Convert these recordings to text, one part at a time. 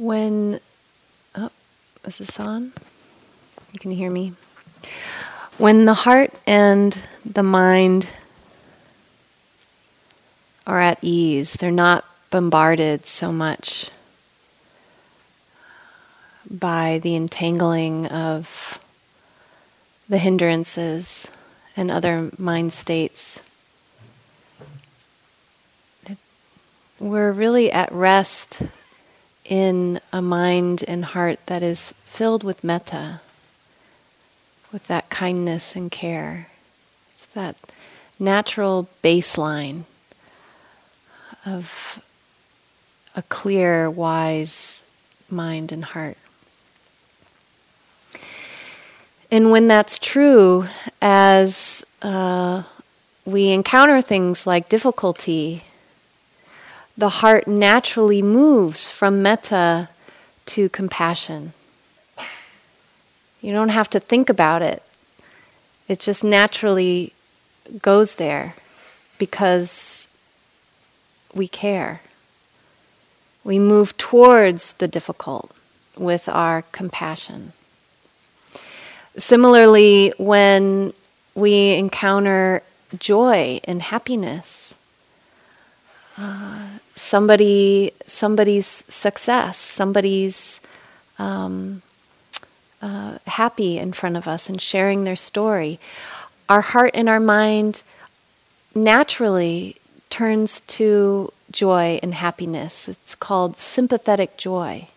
When, oh, is this on? You can hear me. When the heart and the mind are at ease, they're not bombarded so much by the entangling of the hindrances and other mind states. We're really at rest in a mind and heart that is filled with metta, with that kindness and care. It's that natural baseline of a clear, wise mind and heart. And when that's true, as uh, we encounter things like difficulty, the heart naturally moves from metta to compassion. You don't have to think about it, it just naturally goes there because we care. We move towards the difficult with our compassion. Similarly, when we encounter joy and happiness, uh, somebody somebody's success, somebody's um, uh, happy in front of us and sharing their story, our heart and our mind naturally turns to joy and happiness. It's called sympathetic joy.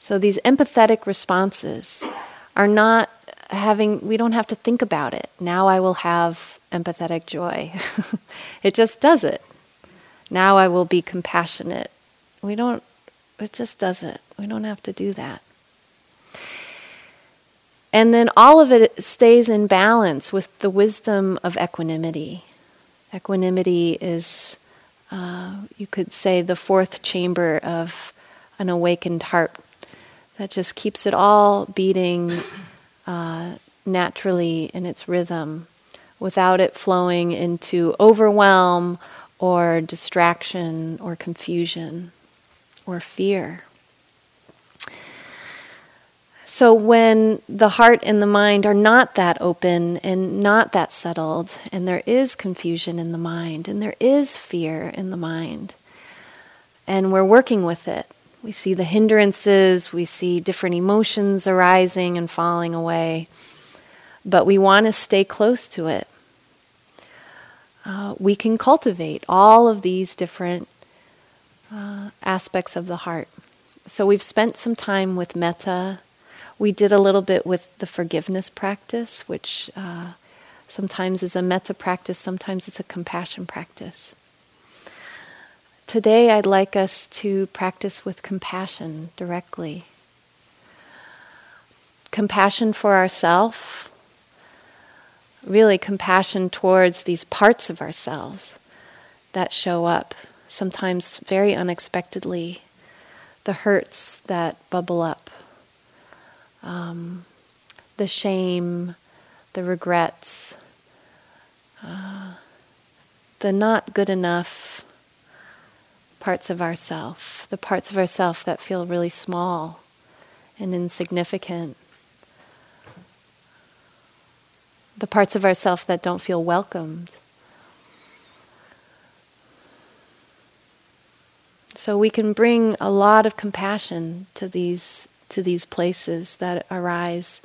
So these empathetic responses are not having, we don't have to think about it. Now I will have empathetic joy. it just does it. Now I will be compassionate. We don't, it just doesn't. We don't have to do that. And then all of it stays in balance with the wisdom of equanimity. Equanimity is, uh, you could say, the fourth chamber of an awakened heart that just keeps it all beating uh, naturally in its rhythm without it flowing into overwhelm or distraction or confusion or fear. So, when the heart and the mind are not that open and not that settled, and there is confusion in the mind, and there is fear in the mind, and we're working with it, we see the hindrances, we see different emotions arising and falling away, but we want to stay close to it. Uh, we can cultivate all of these different uh, aspects of the heart. So we've spent some time with metta. We did a little bit with the forgiveness practice, which uh, sometimes is a metta practice, sometimes it's a compassion practice. Today, I'd like us to practice with compassion directly. Compassion for ourselves, really compassion towards these parts of ourselves that show up, sometimes very unexpectedly, the hurts that bubble up, um, the shame, the regrets, uh, the not good enough parts of ourself, the parts of ourself that feel really small and insignificant, the parts of ourself that don't feel welcomed. So we can bring a lot of compassion to these to these places that arise.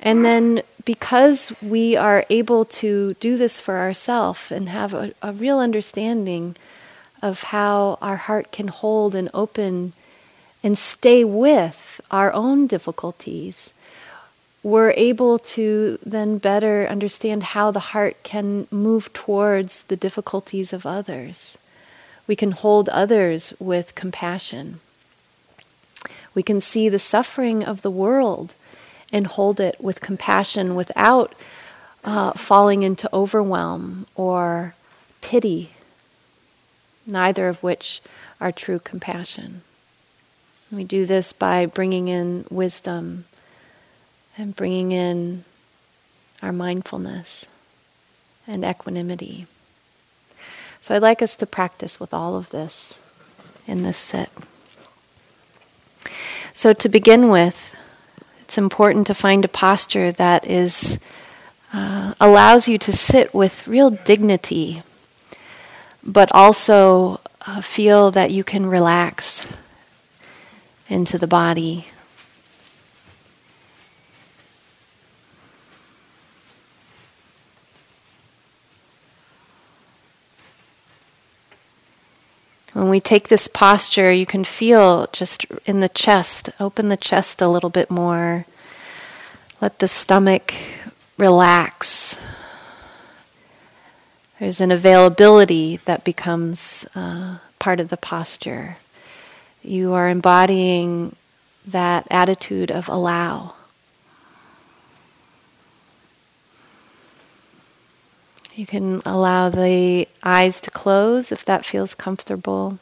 And then because we are able to do this for ourselves and have a, a real understanding of how our heart can hold and open and stay with our own difficulties, we're able to then better understand how the heart can move towards the difficulties of others. We can hold others with compassion. We can see the suffering of the world and hold it with compassion without uh, falling into overwhelm or pity neither of which are true compassion. We do this by bringing in wisdom and bringing in our mindfulness and equanimity. So I'd like us to practice with all of this in this sit. So, to begin with, it's important to find a posture that is uh, allows you to sit with real dignity, but also uh, feel that you can relax into the body. When we take this posture, you can feel just in the chest, open the chest a little bit more. Let the stomach relax. There's an availability that becomes uh, part of the posture. You are embodying that attitude of allow. You can allow the eyes to close if that feels comfortable.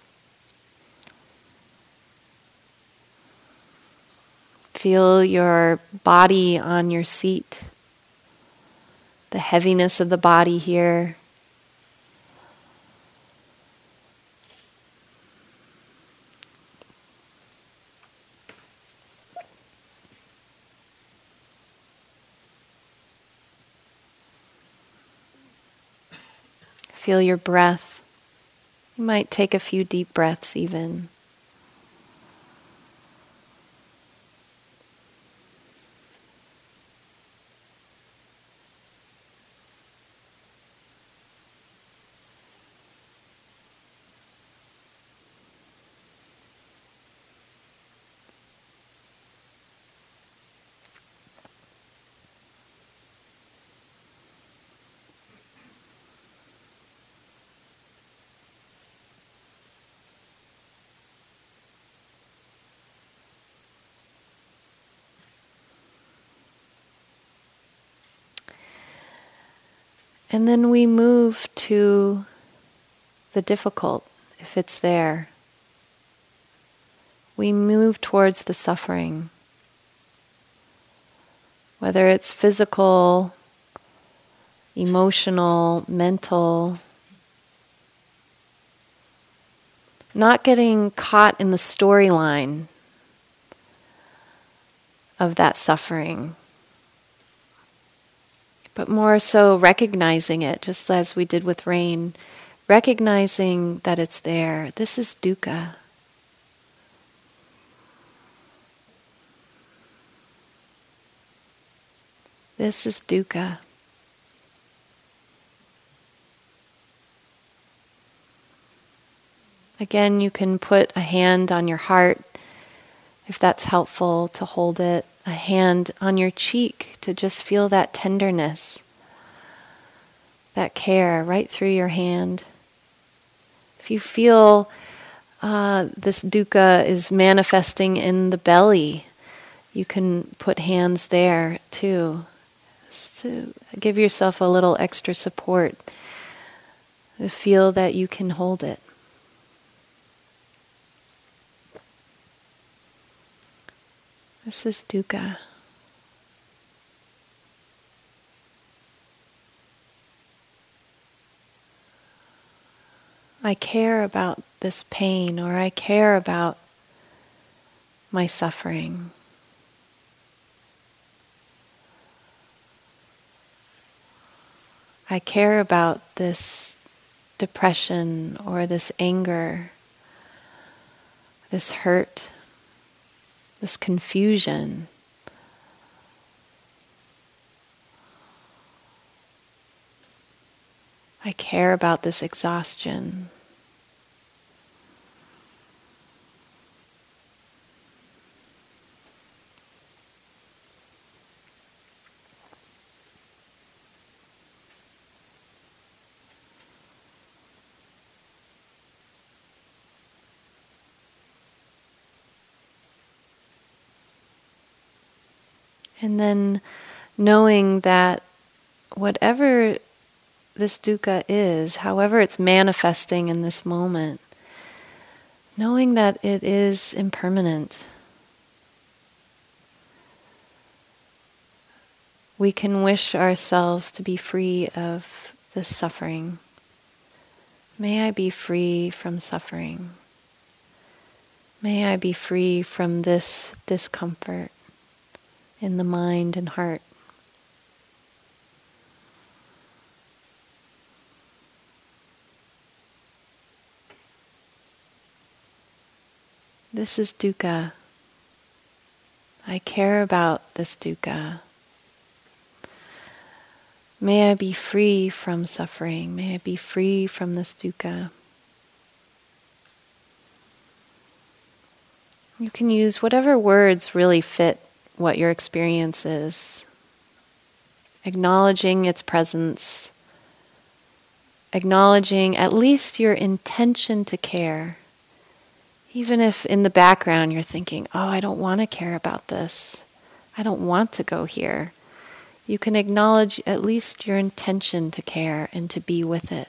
Feel your body on your seat, the heaviness of the body here. Feel your breath. You might take a few deep breaths even. And then we move to the difficult, if it's there. We move towards the suffering. Whether it's physical, emotional, mental, not getting caught in the storyline of that suffering but more so recognizing it, just as we did with rain, recognizing that it's there. This is dukkha. This is dukkha. Again, you can put a hand on your heart if that's helpful to hold it a hand on your cheek to just feel that tenderness, that care right through your hand. If you feel uh, this dukkha is manifesting in the belly, you can put hands there too. to give yourself a little extra support. To feel that you can hold it. This is dukkha. I care about this pain or I care about my suffering. I care about this depression or this anger, this hurt this confusion. I care about this exhaustion. And then knowing that whatever this dukkha is, however it's manifesting in this moment, knowing that it is impermanent. We can wish ourselves to be free of this suffering. May I be free from suffering. May I be free from this discomfort in the mind and heart. This is dukkha. I care about this dukkha. May I be free from suffering. May I be free from this dukkha. You can use whatever words really fit what your experience is. Acknowledging its presence, acknowledging at least your intention to care. Even if in the background you're thinking, oh, I don't want to care about this, I don't want to go here, you can acknowledge at least your intention to care and to be with it.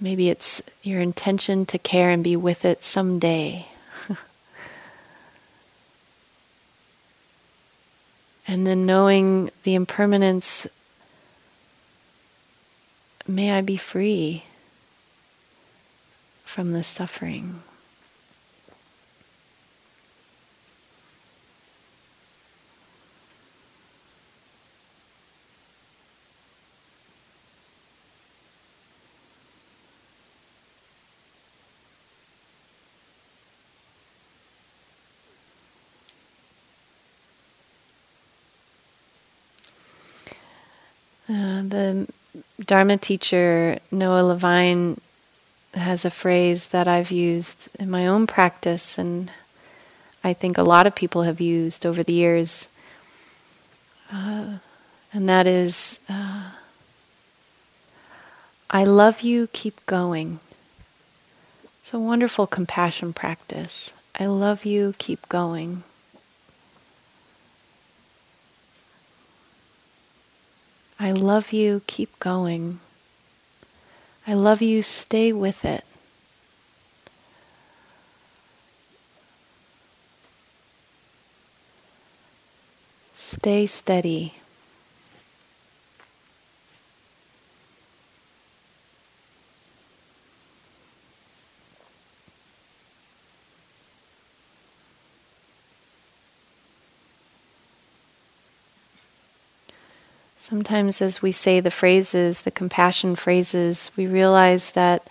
Maybe it's your intention to care and be with it someday. And then knowing the impermanence, may I be free from this suffering. Uh, the Dharma teacher Noah Levine has a phrase that I've used in my own practice, and I think a lot of people have used over the years, uh, and that is, uh, "I love you. Keep going." It's a wonderful compassion practice. I love you. Keep going. I love you, keep going. I love you, stay with it. Stay steady. Sometimes, as we say the phrases, the compassion phrases, we realize that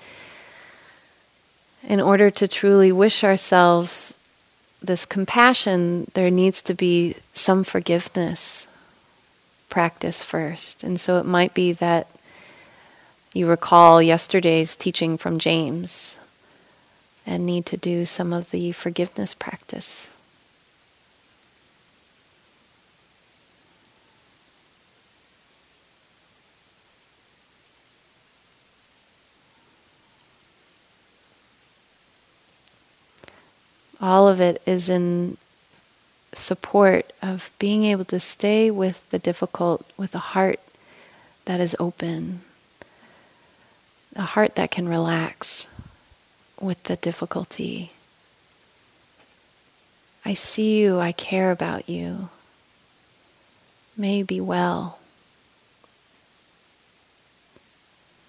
in order to truly wish ourselves this compassion, there needs to be some forgiveness practice first. And so it might be that you recall yesterday's teaching from James and need to do some of the forgiveness practice. All of it is in support of being able to stay with the difficult with a heart that is open, a heart that can relax with the difficulty. I see you, I care about you. May you be well.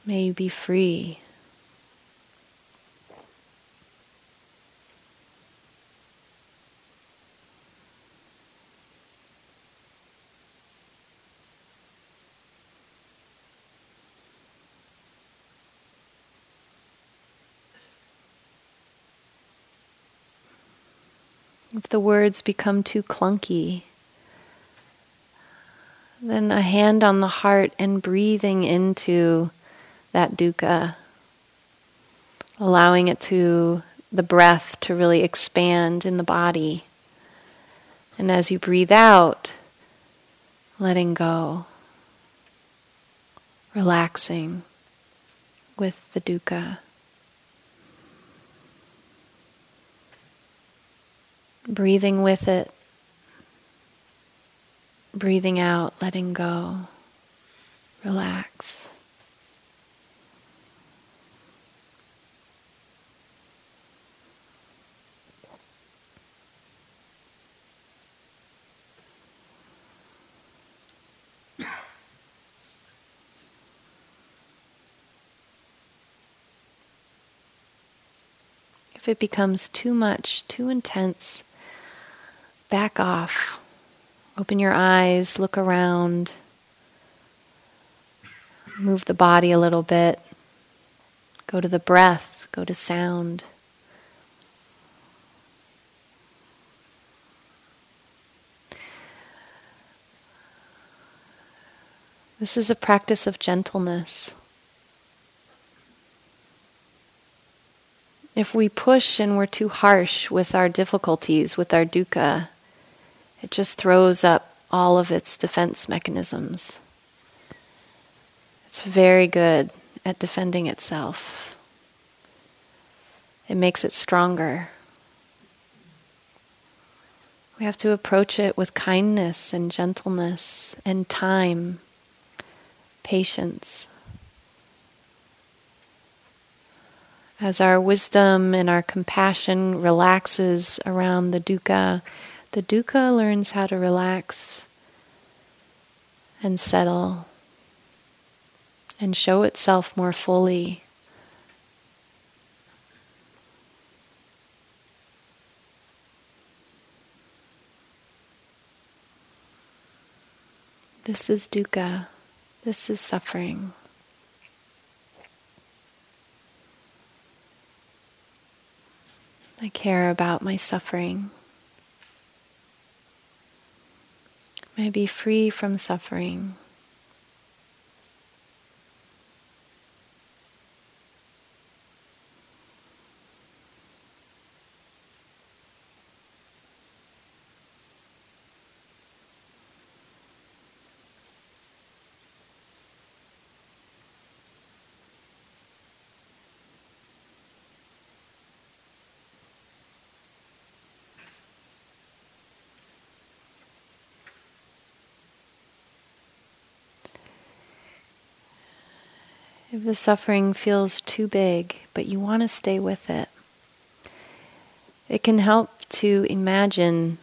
May you be free. The words become too clunky, then a hand on the heart and breathing into that dukkha, allowing it to, the breath to really expand in the body. And as you breathe out, letting go, relaxing with the dukkha. Breathing with it, breathing out, letting go, relax. If it becomes too much, too intense, back off. Open your eyes, look around, move the body a little bit, go to the breath, go to sound. This is a practice of gentleness. If we push and we're too harsh with our difficulties, with our dukkha, it just throws up all of its defense mechanisms. It's very good at defending itself. It makes it stronger. We have to approach it with kindness and gentleness and time patience. As our wisdom and our compassion relaxes around the dukkha, the dukkha learns how to relax and settle and show itself more fully. This is dukkha. This is suffering. I care about my suffering. May be free from suffering. If the suffering feels too big, but you want to stay with it, it can help to imagine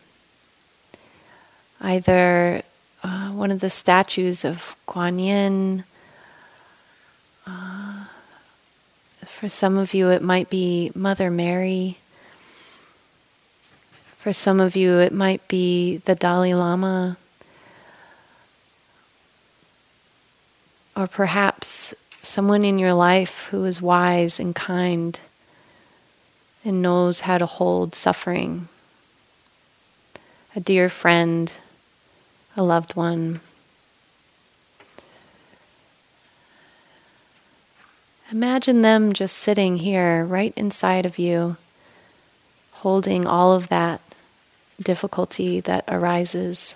either uh, one of the statues of Kuan Yin. Uh, for some of you, it might be Mother Mary. For some of you, it might be the Dalai Lama. Or perhaps someone in your life who is wise and kind and knows how to hold suffering, a dear friend, a loved one. Imagine them just sitting here right inside of you, holding all of that difficulty that arises.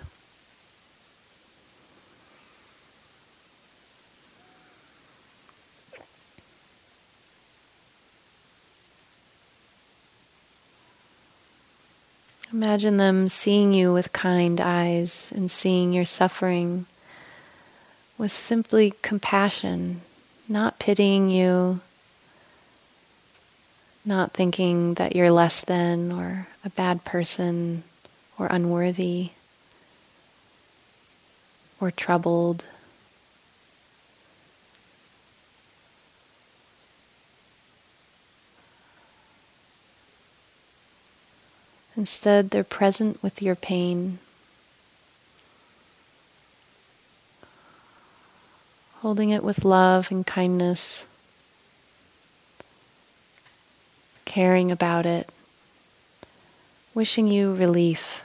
Imagine them seeing you with kind eyes and seeing your suffering with simply compassion, not pitying you, not thinking that you're less than or a bad person or unworthy or troubled. Instead, they're present with your pain. Holding it with love and kindness, caring about it, wishing you relief,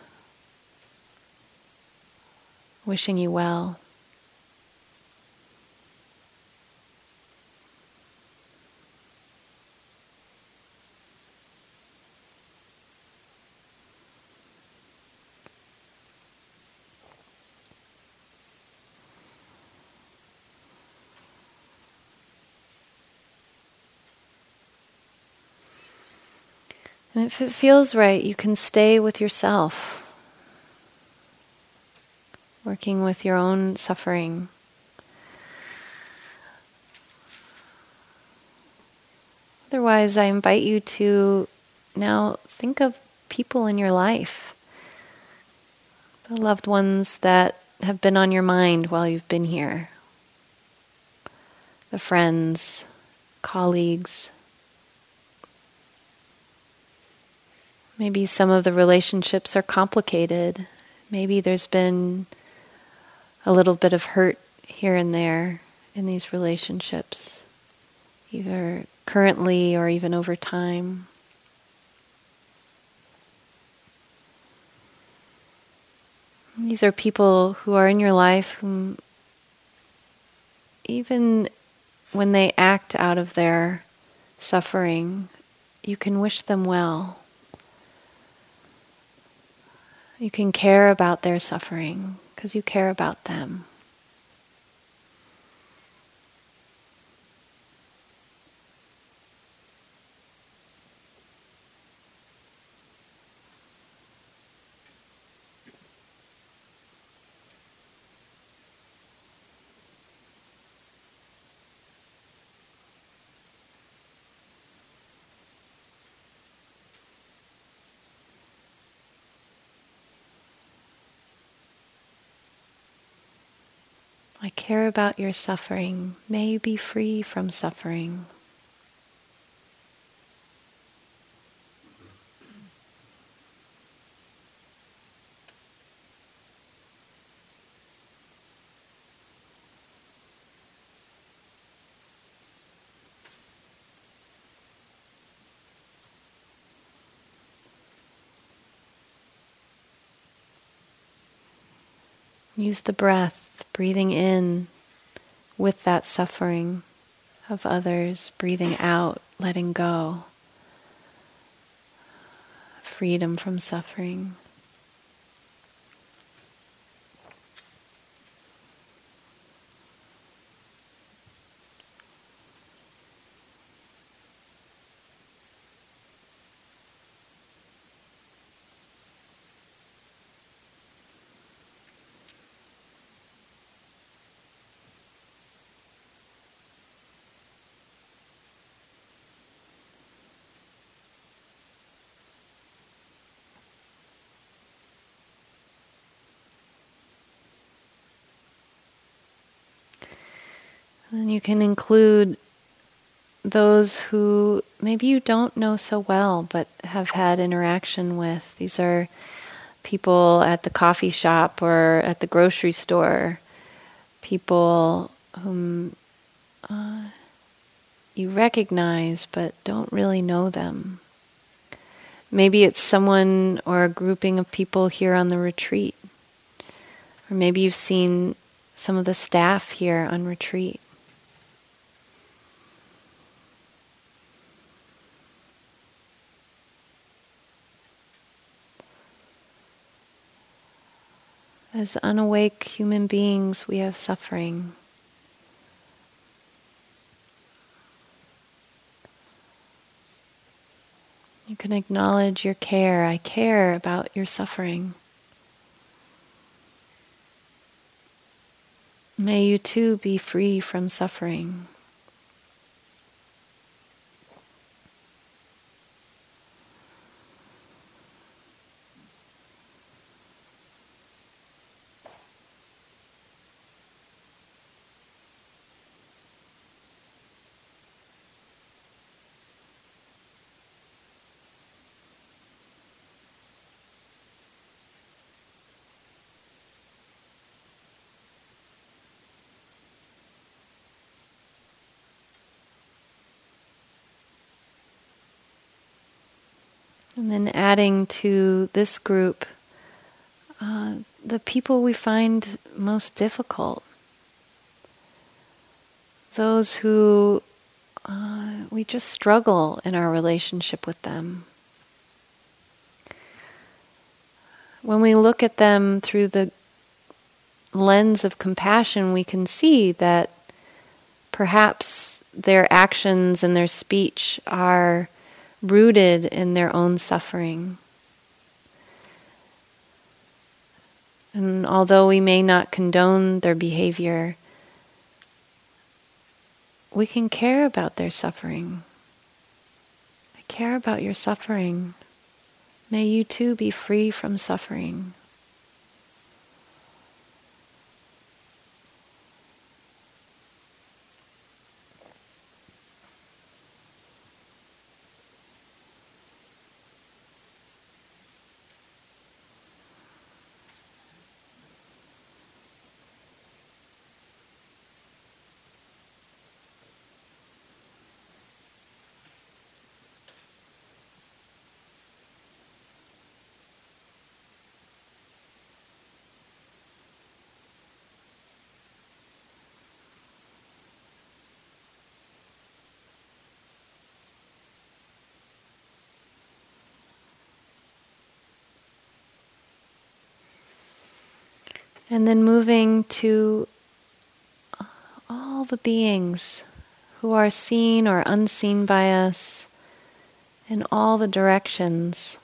wishing you well. And if it feels right, you can stay with yourself, working with your own suffering. Otherwise, I invite you to now think of people in your life, the loved ones that have been on your mind while you've been here, the friends, colleagues, Maybe some of the relationships are complicated. Maybe there's been a little bit of hurt here and there in these relationships, either currently or even over time. These are people who are in your life whom, even when they act out of their suffering, you can wish them well. You can care about their suffering because you care about them. I care about your suffering. May be free from suffering. Use the breath, breathing in with that suffering of others, breathing out, letting go, freedom from suffering. And you can include those who maybe you don't know so well but have had interaction with. These are people at the coffee shop or at the grocery store, people whom uh, you recognize but don't really know them. Maybe it's someone or a grouping of people here on the retreat. Or maybe you've seen some of the staff here on retreat. As unawake human beings, we have suffering. You can acknowledge your care. I care about your suffering. May you too be free from suffering. And then adding to this group uh, the people we find most difficult, those who uh, we just struggle in our relationship with them. When we look at them through the lens of compassion, we can see that perhaps their actions and their speech are rooted in their own suffering. And although we may not condone their behavior, we can care about their suffering. I care about your suffering. May you too be free from suffering. And then moving to all the beings who are seen or unseen by us in all the directions.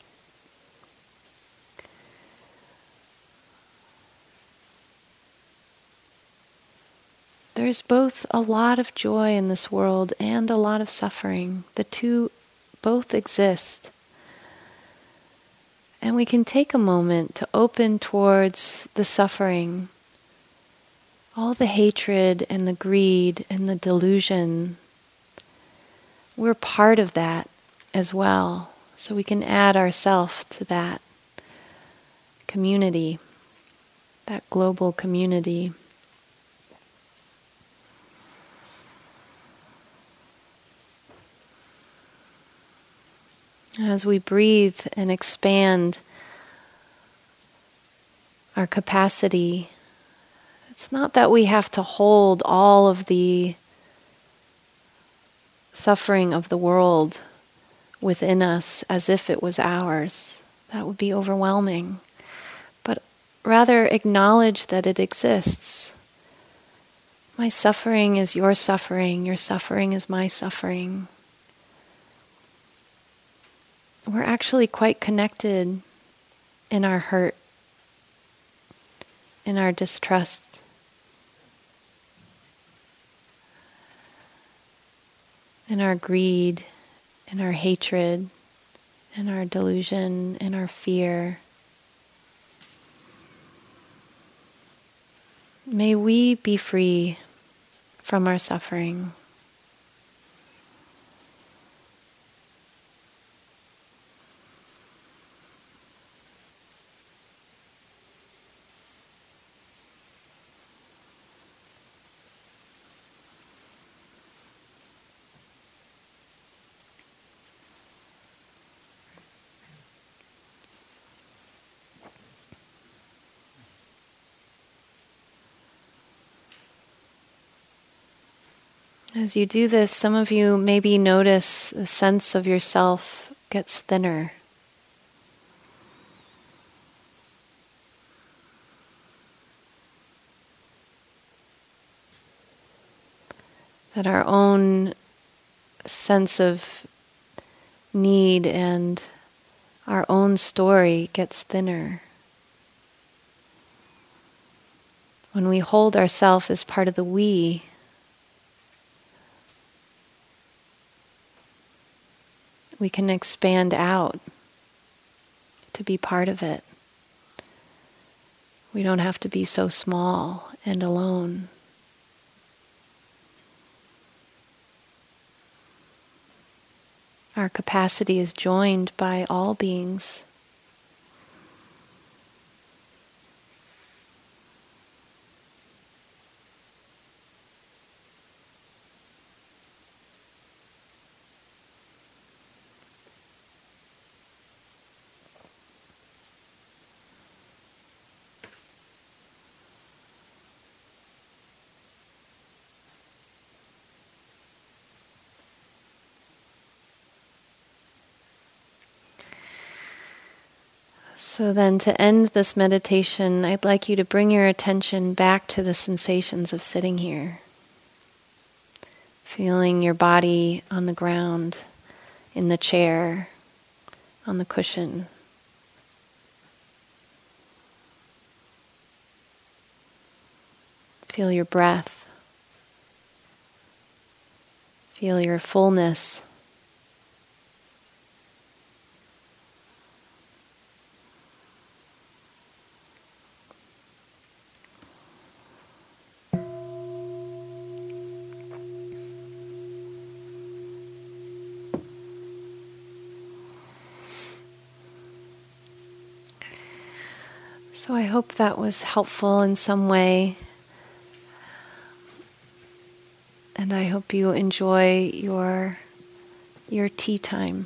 There's both a lot of joy in this world and a lot of suffering. The two both exist. And we can take a moment to open towards the suffering, all the hatred and the greed and the delusion. We're part of that as well. So we can add ourselves to that community, that global community. As we breathe and expand our capacity, it's not that we have to hold all of the suffering of the world within us as if it was ours. That would be overwhelming. But rather acknowledge that it exists. My suffering is your suffering, your suffering is my suffering we're actually quite connected in our hurt, in our distrust. In our greed, in our hatred, in our delusion, in our fear. May we be free from our suffering. As you do this, some of you maybe notice the sense of yourself gets thinner. That our own sense of need and our own story gets thinner. When we hold ourself as part of the we, we can expand out to be part of it. We don't have to be so small and alone. Our capacity is joined by all beings. So, then to end this meditation, I'd like you to bring your attention back to the sensations of sitting here. Feeling your body on the ground, in the chair, on the cushion. Feel your breath. Feel your fullness. So I hope that was helpful in some way. And I hope you enjoy your your tea time.